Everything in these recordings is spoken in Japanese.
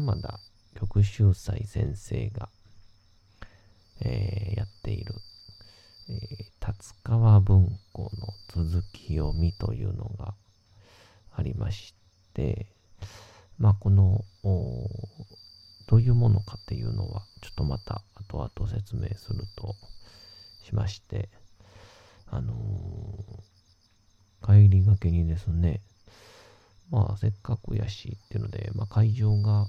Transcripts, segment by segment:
玉田玉秀斎先生が、えーやっている、えー達川文庫の続き読みというのがありまして、まあ、この、どういうものかっていうのは、ちょっとまた後々説明するとしまして、あのー帰りがけにですね、まあ、せっかくやしっていうので、まあ、会場が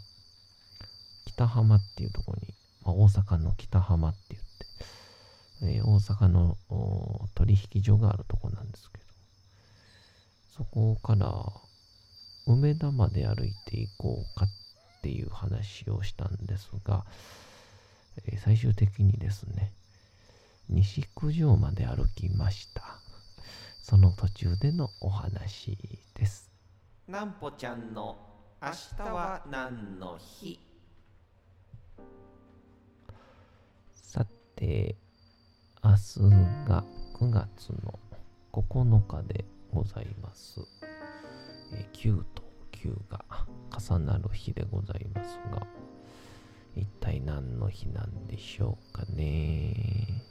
北浜っていうところに、まあ、大阪の北浜って言って、えー大阪の取引所があるとこなんですけど、そこから梅田まで歩いていこうかっていう話をしたんですが、えー最終的にですね、西九条まで歩きました。その途中でのお話です。なんぽちゃんの明日は何の日？さて、明日が9月の9日でございます。え9と9が重なる日でございますが、一体何の日なんでしょうかね。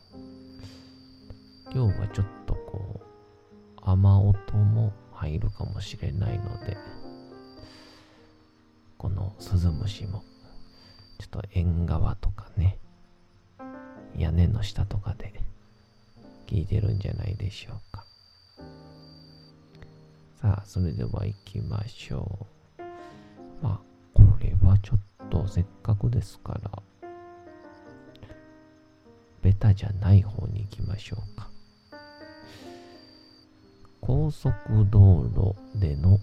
今日はちょっとこう、雨音も入るかもしれないので、このスズムシも、ちょっと縁側とかね、屋根の下とかで聞いてるんじゃないでしょうか。さあ、それでは行きましょう。まあ、これはちょっとせっかくですから、ベタじゃない方に行きましょうか。高速道路での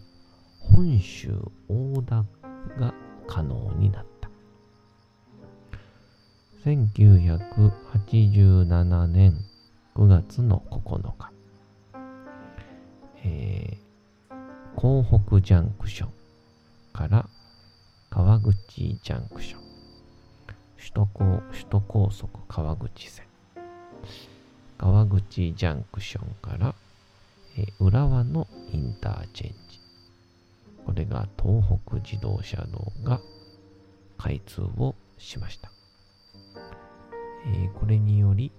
本州横断が可能になった。1987年9月の9日、えー港北ジャンクションから川口ジャンクション、首都高首都高速川口線、川口ジャンクションから、えー浦和のインターチェンジ、これが東北自動車道が開通をしました。えーこれにより、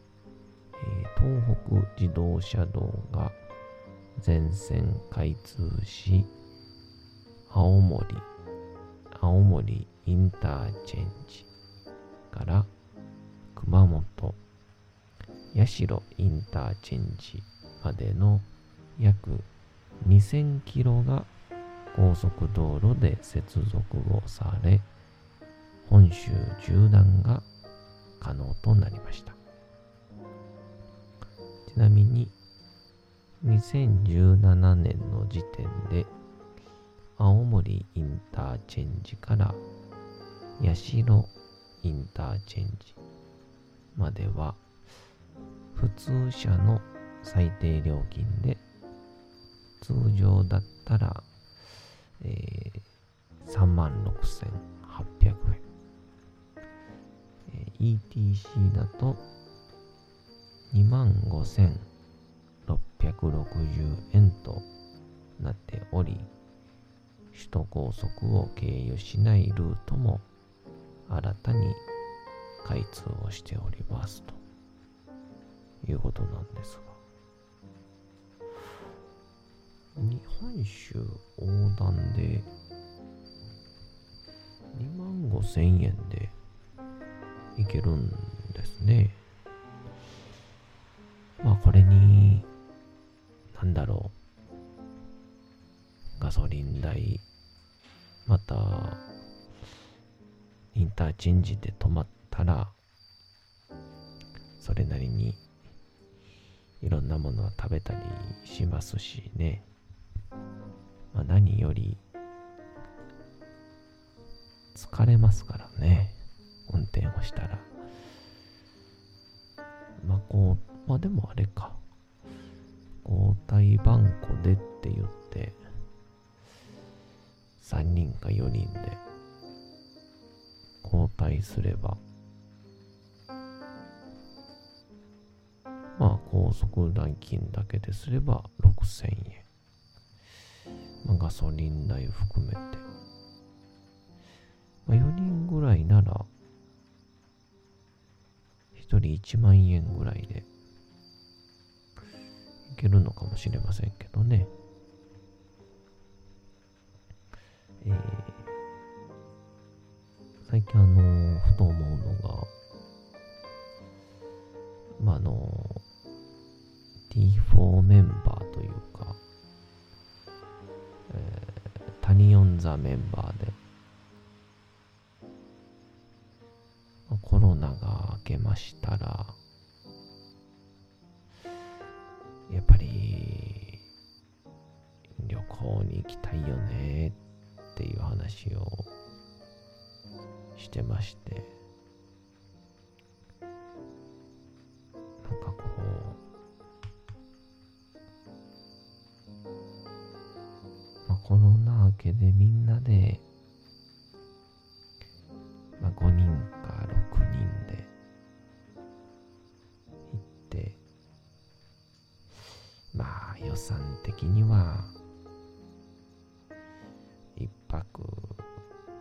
えー東北自動車道が全線開通し、青森、青森インターチェンジから熊本、八代インターチェンジまでの約2000キロが高速道路で接続をされ、本州縦断が可能となりました。ちなみに、2017年の時点で、青森インターチェンジから八代インターチェンジまでは、普通車の最低料金で、通常だったら、えー、36,800円。ETC だと25,660円となっており、首都高速を経由しないルートも新たに開通をしておりますということなんですが日本州横断で2万5千円でいけるんですね。まあこれになんだろう。ガソリン代またインターチェンジで止まったらそれなりにいろんなものは食べたりしますしね、まあ、何より疲れますからね。運転をしたら。まあこうまあでもあれか。交代番号でって言って3人か4人で交代すれば。まあ高速代金だけですれば6000円、まあ、ガソリン代含めて、まあ、4人ぐらいなら人1万円ぐらいで。いけるのかもしれませんけどね。えー、最近あのふと思うのがまああのー T4 メンバーというか、えー、タニオンザメンバーで、ナが明けましたらやっぱり旅行に行きたいよねっていう話をしてましてなんかこう、まあ、コロナ明けでみんなで、まあ、5人的には一泊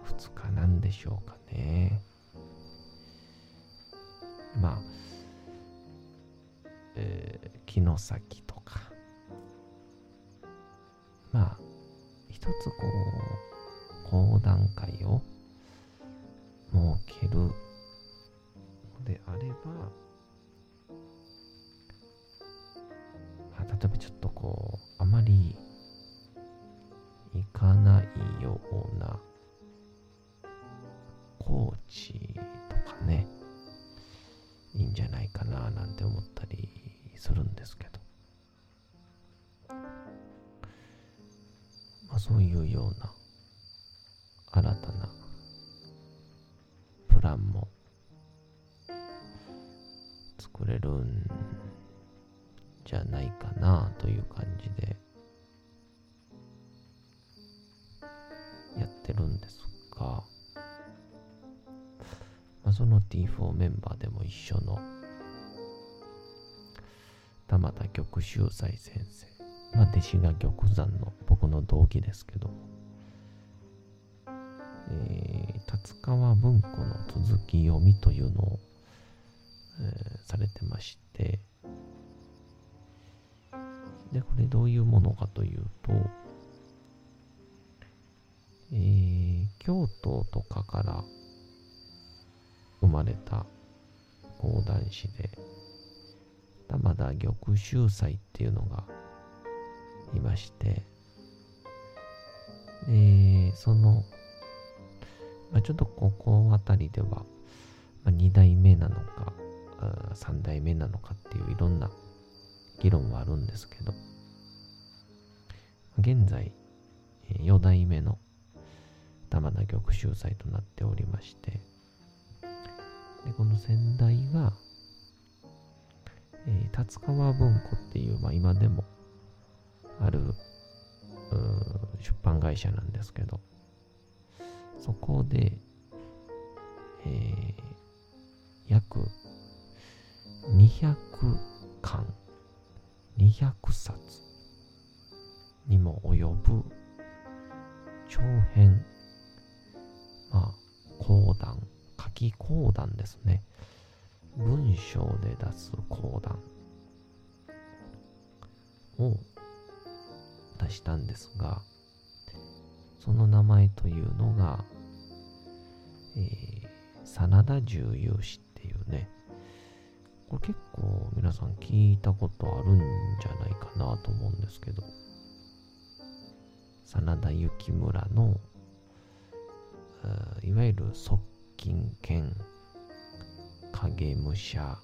二日なんでしょうかね。まあえー、城崎とか。まあ一つこう講談会を設けるのであれば、ような高知とかねいいんじゃないかななんて思ったりするんですけど。まあそういうような新たなプランも作れるんじゃないかなという感じで。ってるんですが、まあ、その T4 メンバーでも一緒の玉田玉秀斎先生、まあ、弟子が玉山の僕の同期ですけども、えー、達川文庫の続き読みというのを、えー、されてましてでこれどういうものかというと、えー、京都とかから生まれた講談師で玉田玉秀斎っていうのがいましてでその、まあ、ちょっとここあたりでは、まあ、2代目なのか3代目なのかっていういろんな議論はあるんですけど現在4代目の玉田玉秀斎となっておりましてでこの先代が、えー、達川文庫っていう、まあ、今でもある出版会社なんですけどそこで、えー、200巻、200冊にも及ぶ長編、まあ、講談、書き講談ですね。文章で出す講談。を出したんですが、その名前というのが、えー、真田重勇士っていうね、これ結構皆さん聞いたことあるんじゃないかなと思うんですけど、真田幸村の、いわゆる側近兼影武者、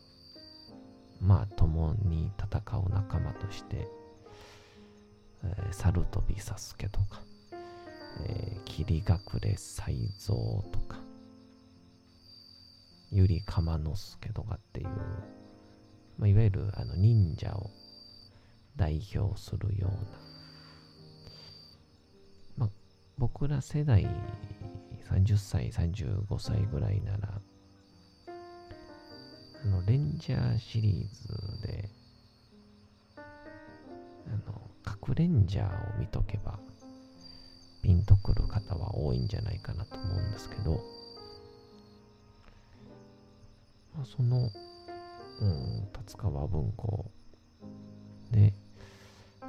まあ共に戦う仲間として、えー、猿飛びサスケとか、えー、霧隠れ才蔵とか、ゆりかまのすけとかっていう、まあ、いわゆるあの忍者を代表するような、まあ、僕ら世代30歳、35歳ぐらいなら、あの、レンジャーシリーズで、あの、核レンジャーを見とけば、ピンとくる方は多いんじゃないかなと思うんですけど、まあ、その、うん、達川文庫で、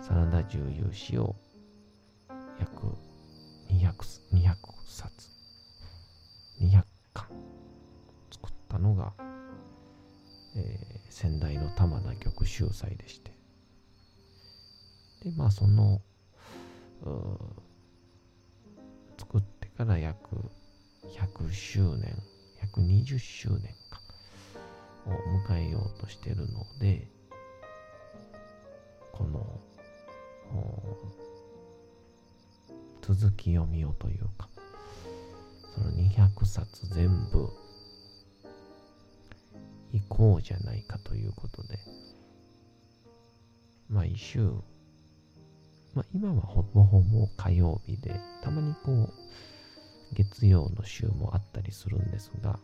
真田重勇士を約200、200冊、先代の玉田玉秀祭でして、で、まあその、作ってから約100周年、120周年か、を迎えようとしてるので、この、続き読みをというか、その200冊全部行こうじゃないかということで、毎週、まあ今はほぼほぼ火曜日で、たまにこう、月曜の週もあったりするんですが、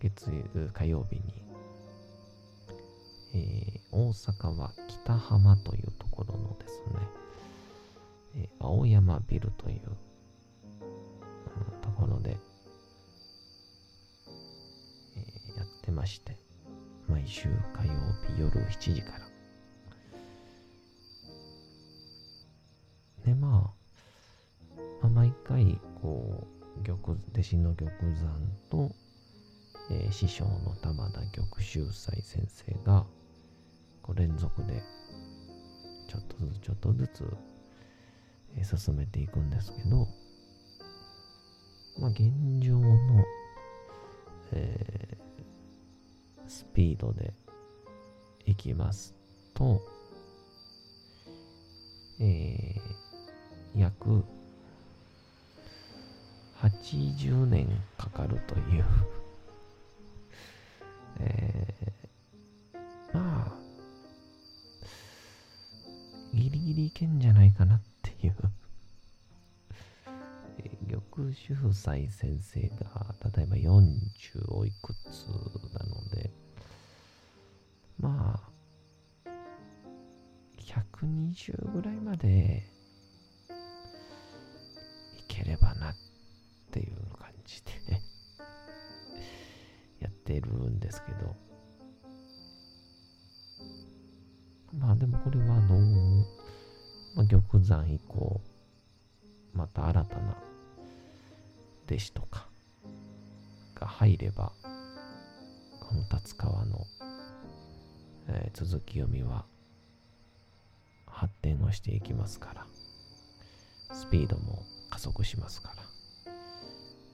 月曜火曜日に、えー、大阪は北浜というところのですね、えー、青山ビルという、して、毎週火曜日夜7時から。で、まあ、まあ、毎回、こう、玉、弟子の玉山と、えー、師匠の玉田玉秀斎先生が、こう連続で、ちょっとずつちょっとずつ、えー、進めていくんですけど、まあ、現状の、え、スピードでいきますと、えー、約80年かかるという。えー、まあ、ギリギリいけんじゃないかなっていう。玉秀斎先生が、例えば40おいくつなので、まあ、120ぐらいまでいければなっていう感じで やってるんですけど、まあでもこれはあの、まあ、玉山以降、また新たな弟子とかが入れば、この達川の、えー、続き読みは発展をしていきますから、スピードも加速しますから、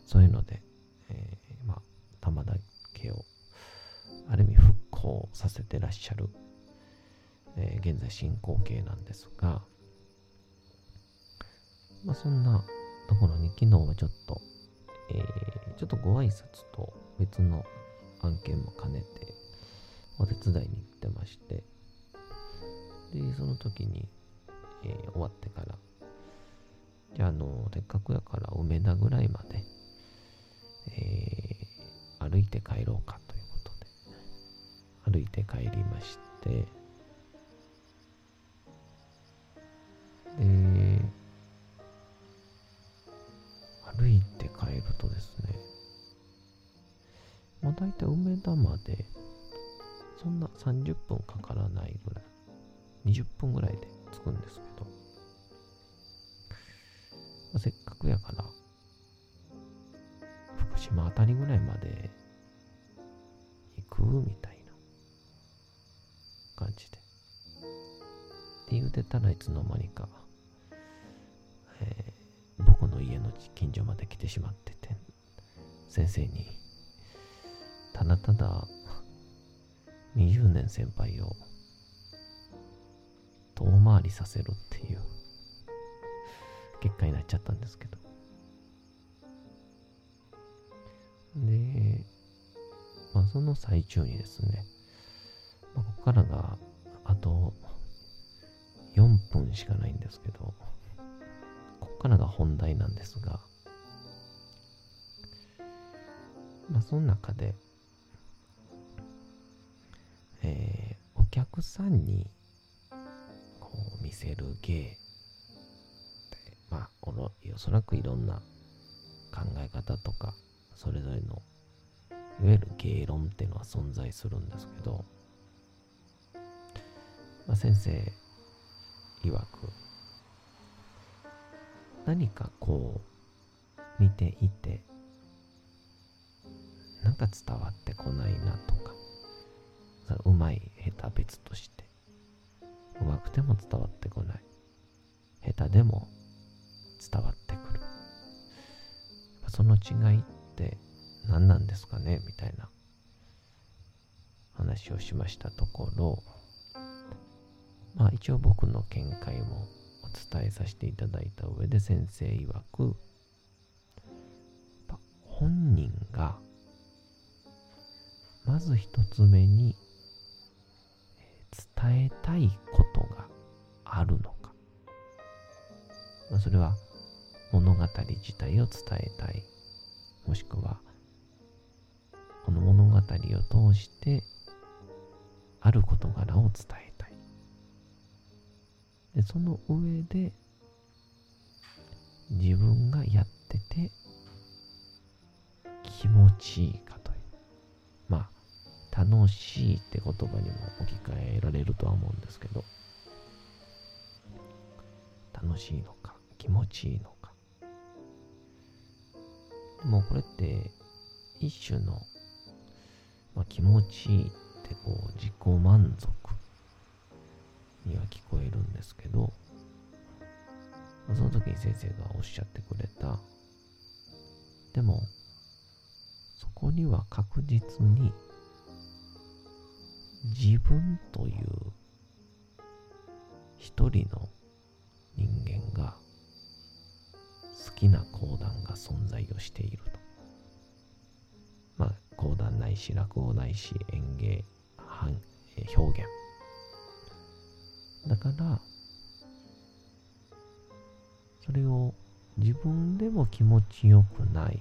そういうので、えー、まあ、玉田家をある意味復興させてらっしゃる、えー、現在進行形なんですが、まあ、そんなところに昨日はちょっとえー、ちょっとご挨拶と別の案件も兼ねてお手伝いに行ってまして、で、その時に、えー、終わってから、じゃあ、の、せっかくやから梅田ぐらいまで、えー、歩いて帰ろうかということで、歩いて帰りましてでですね。まあ大体梅田までそんな30分かからないぐらい20分ぐらいで着くんですけど、まあ、せっかくやから福島あたりぐらいまで行くみたいな感じで。って言うてたらいつの間にか、えー僕の家の近所まで来てしまってて。ね、先生に、ただただ20年先輩を遠回りさせるっていう結果になっちゃったんですけど。で、まあその最中にですね、まあ、ここからがあと4分しかないんですけど、ここからが本題なんですが、まあその中で、えーお客さんにこう見せる芸って、まあおろおそらくいろんな考え方とか、それぞれのいわゆる芸論っていうのは存在するんですけど、まあ、先生曰く何かこう見ていてなんか伝わってこないなとか。うまい下手別として。うまくても伝わってこない。下手でも伝わってくる。その違いって何なんですかね？みたいな。話をしましたところ。まあ一応僕の見解もお伝えさせていただいた上で先生曰く本人がまず一つ目に伝えたいことがあるのか、まあ、それは物語自体を伝えたい。もしくはこの物語を通してある事柄を伝えたい。でその上で自分がやってて気持ちいいかと。楽しいって言葉にも置き換えられるとは思うんですけど楽しいのか気持ちいいのか。でもこれって一種の、まあ、気持ちいいってこう自己満足には聞こえるんですけどその時に先生がおっしゃってくれたでもそこには確実に自分という一人の人間が好きな講談が存在をしていると。まあ、講談ないし落語ないし演芸、反表現。だから、それを自分でも気持ちよくない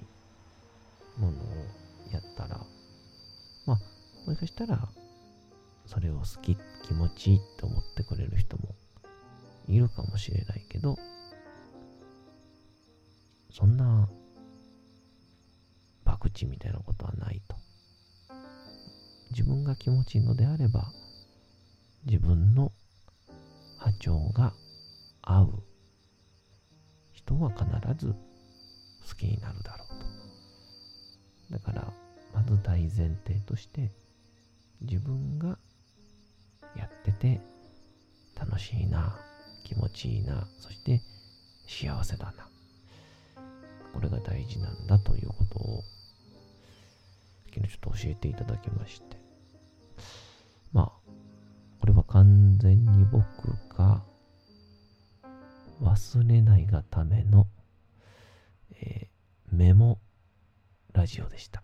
ものをやったら、まあ、もしかしたら、それを好き、気持ちいいって思ってくれる人もいるかもしれないけど、そんな、博打みたいなことはないと。自分が気持ちいいのであれば、自分の波長が合う人は必ず好きになるだろうと。だから、まず大前提として、自分がやってて楽しいな、気持ちいいな、そして幸せだな。これが大事なんだということを、昨日ちょっと教えていただきまして。まあ、これは完全に僕が忘れないがための、えメモラジオでした。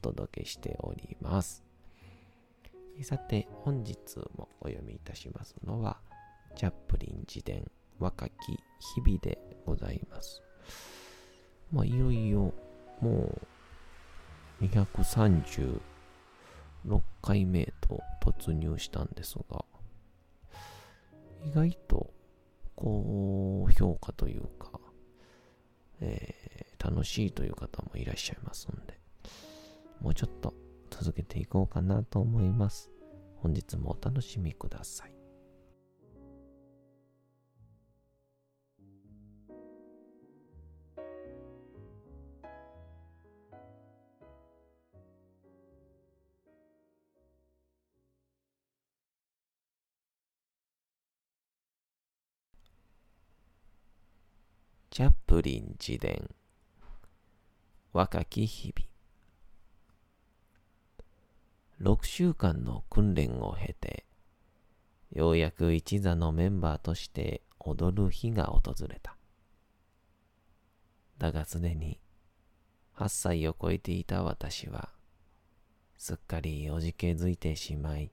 お届けしております。さて、本日もお読みいたしますのは、チャップリン自伝若き日々でございます。まあ、いよいよ、もう、236回目と突入したんですが、意外と、高評価というか、えー、楽しいという方もいらっしゃいますんで、もうちょっと続けていこうかなと思います。本日もお楽しみください。チャップリン自伝若き日々6週間の訓練を経てようやく一座のメンバーとして踊る日が訪れただがすでに8歳を超えていた私はすっかりおじけづいてしまい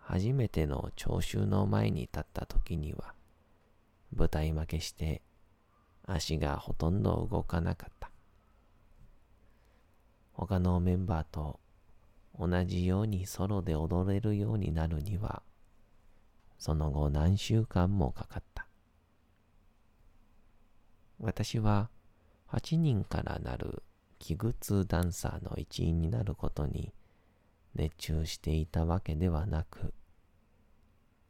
初めての聴衆の前に立った時には舞台負けして足がほとんど動かなかった。他のメンバーと同じようにソロで踊れるようになるには、その後何週間もかかった。私は8人からなる器具通ダンサーの一員になることに熱中していたわけではなく、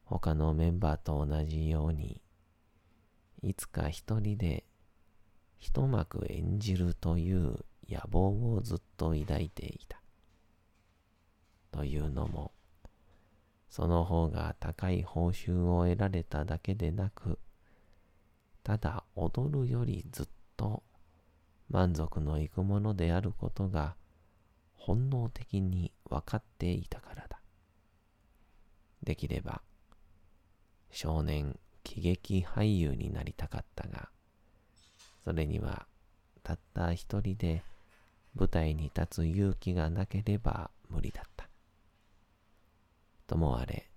他のメンバーと同じようにいつか一人で一幕演じるという野望をずっと抱いていた。というのも、その方が高い報酬を得られただけでなく、ただ踊るよりずっと満足のいくものであることが本能的に分かっていたからだ。できれば少年喜劇俳優になりたかったが、それにはたった一人で舞台に立つ勇気がなければ無理だった。ともあれ、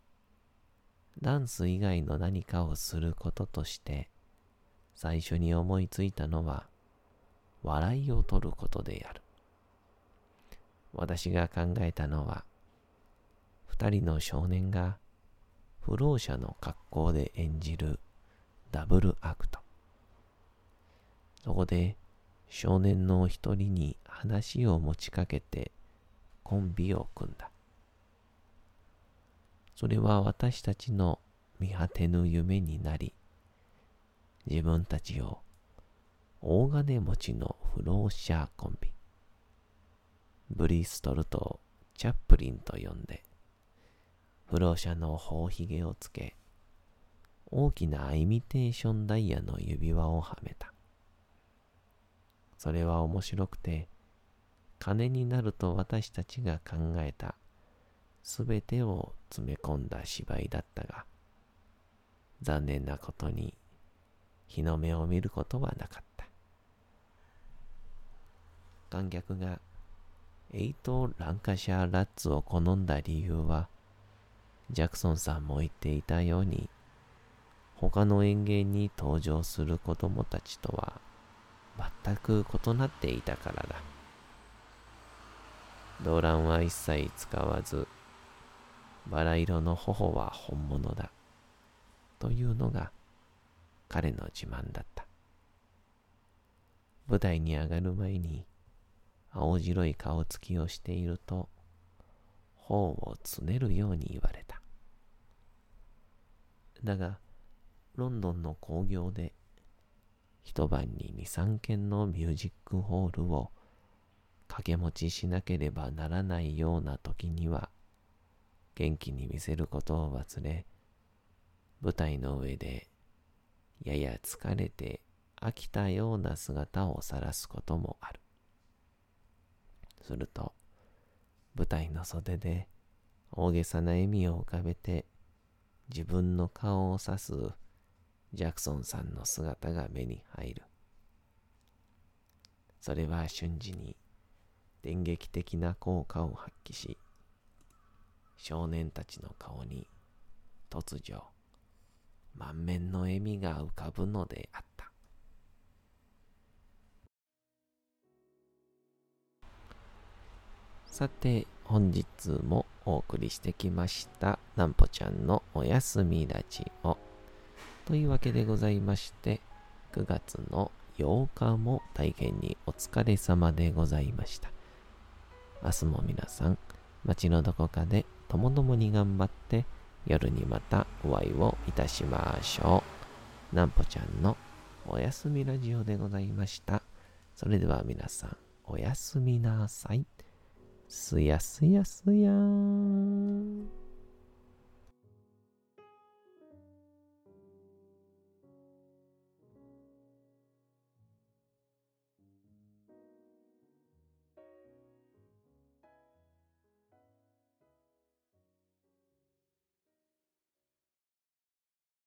ダンス以外の何かをすることとして最初に思いついたのは笑いを取ることである。私が考えたのは二人の少年が不老者の格好で演じるダブルアクト。そこで少年の一人に話を持ちかけてコンビを組んだ。それは私たちの見果てぬ夢になり、自分たちを大金持ちの不老者コンビ、ブリストルとチャップリンと呼んで、不老者の頬ひげをつけ、大きなイミテーションダイヤの指輪をはめた。それは面白くて、金になると私たちが考えたすべてを詰め込んだ芝居だったが、残念なことに日の目を見ることはなかった。観客がエイト・ランカシャー・ラッツを好んだ理由は、ジャクソンさんも言っていたように、他の演芸に登場する子供たちとは全く異なっていたからだ。動乱は一切使わず、バラ色の頬は本物だ。というのが彼の自慢だった。舞台に上がる前に青白い顔つきをしていると頬をつねるように言われた。だが、ロンドンの興行で一晩に二三軒のミュージックホールを掛け持ちしなければならないような時には、元気に見せることを忘れ、舞台の上でやや疲れて飽きたような姿を晒すこともある。すると、舞台の袖で大げさな笑みを浮かべて自分の顔を指すジャクソンさんの姿が目に入る。それは瞬時に電撃的な効果を発揮し、少年たちの顔に突如満面の笑みが浮かぶのであった。さて、本日もお送りしてきました、なんぽちゃんのおやすみラジオ。というわけでございまして、9月の8日も大変にお疲れ様でございました。明日も皆さん、街のどこかでともどもに頑張って、夜にまたお会いをいたしましょう。なんぽちゃんのおやすみラジオでございました。それでは皆さん、おやすみなさい。すやすやすやーん。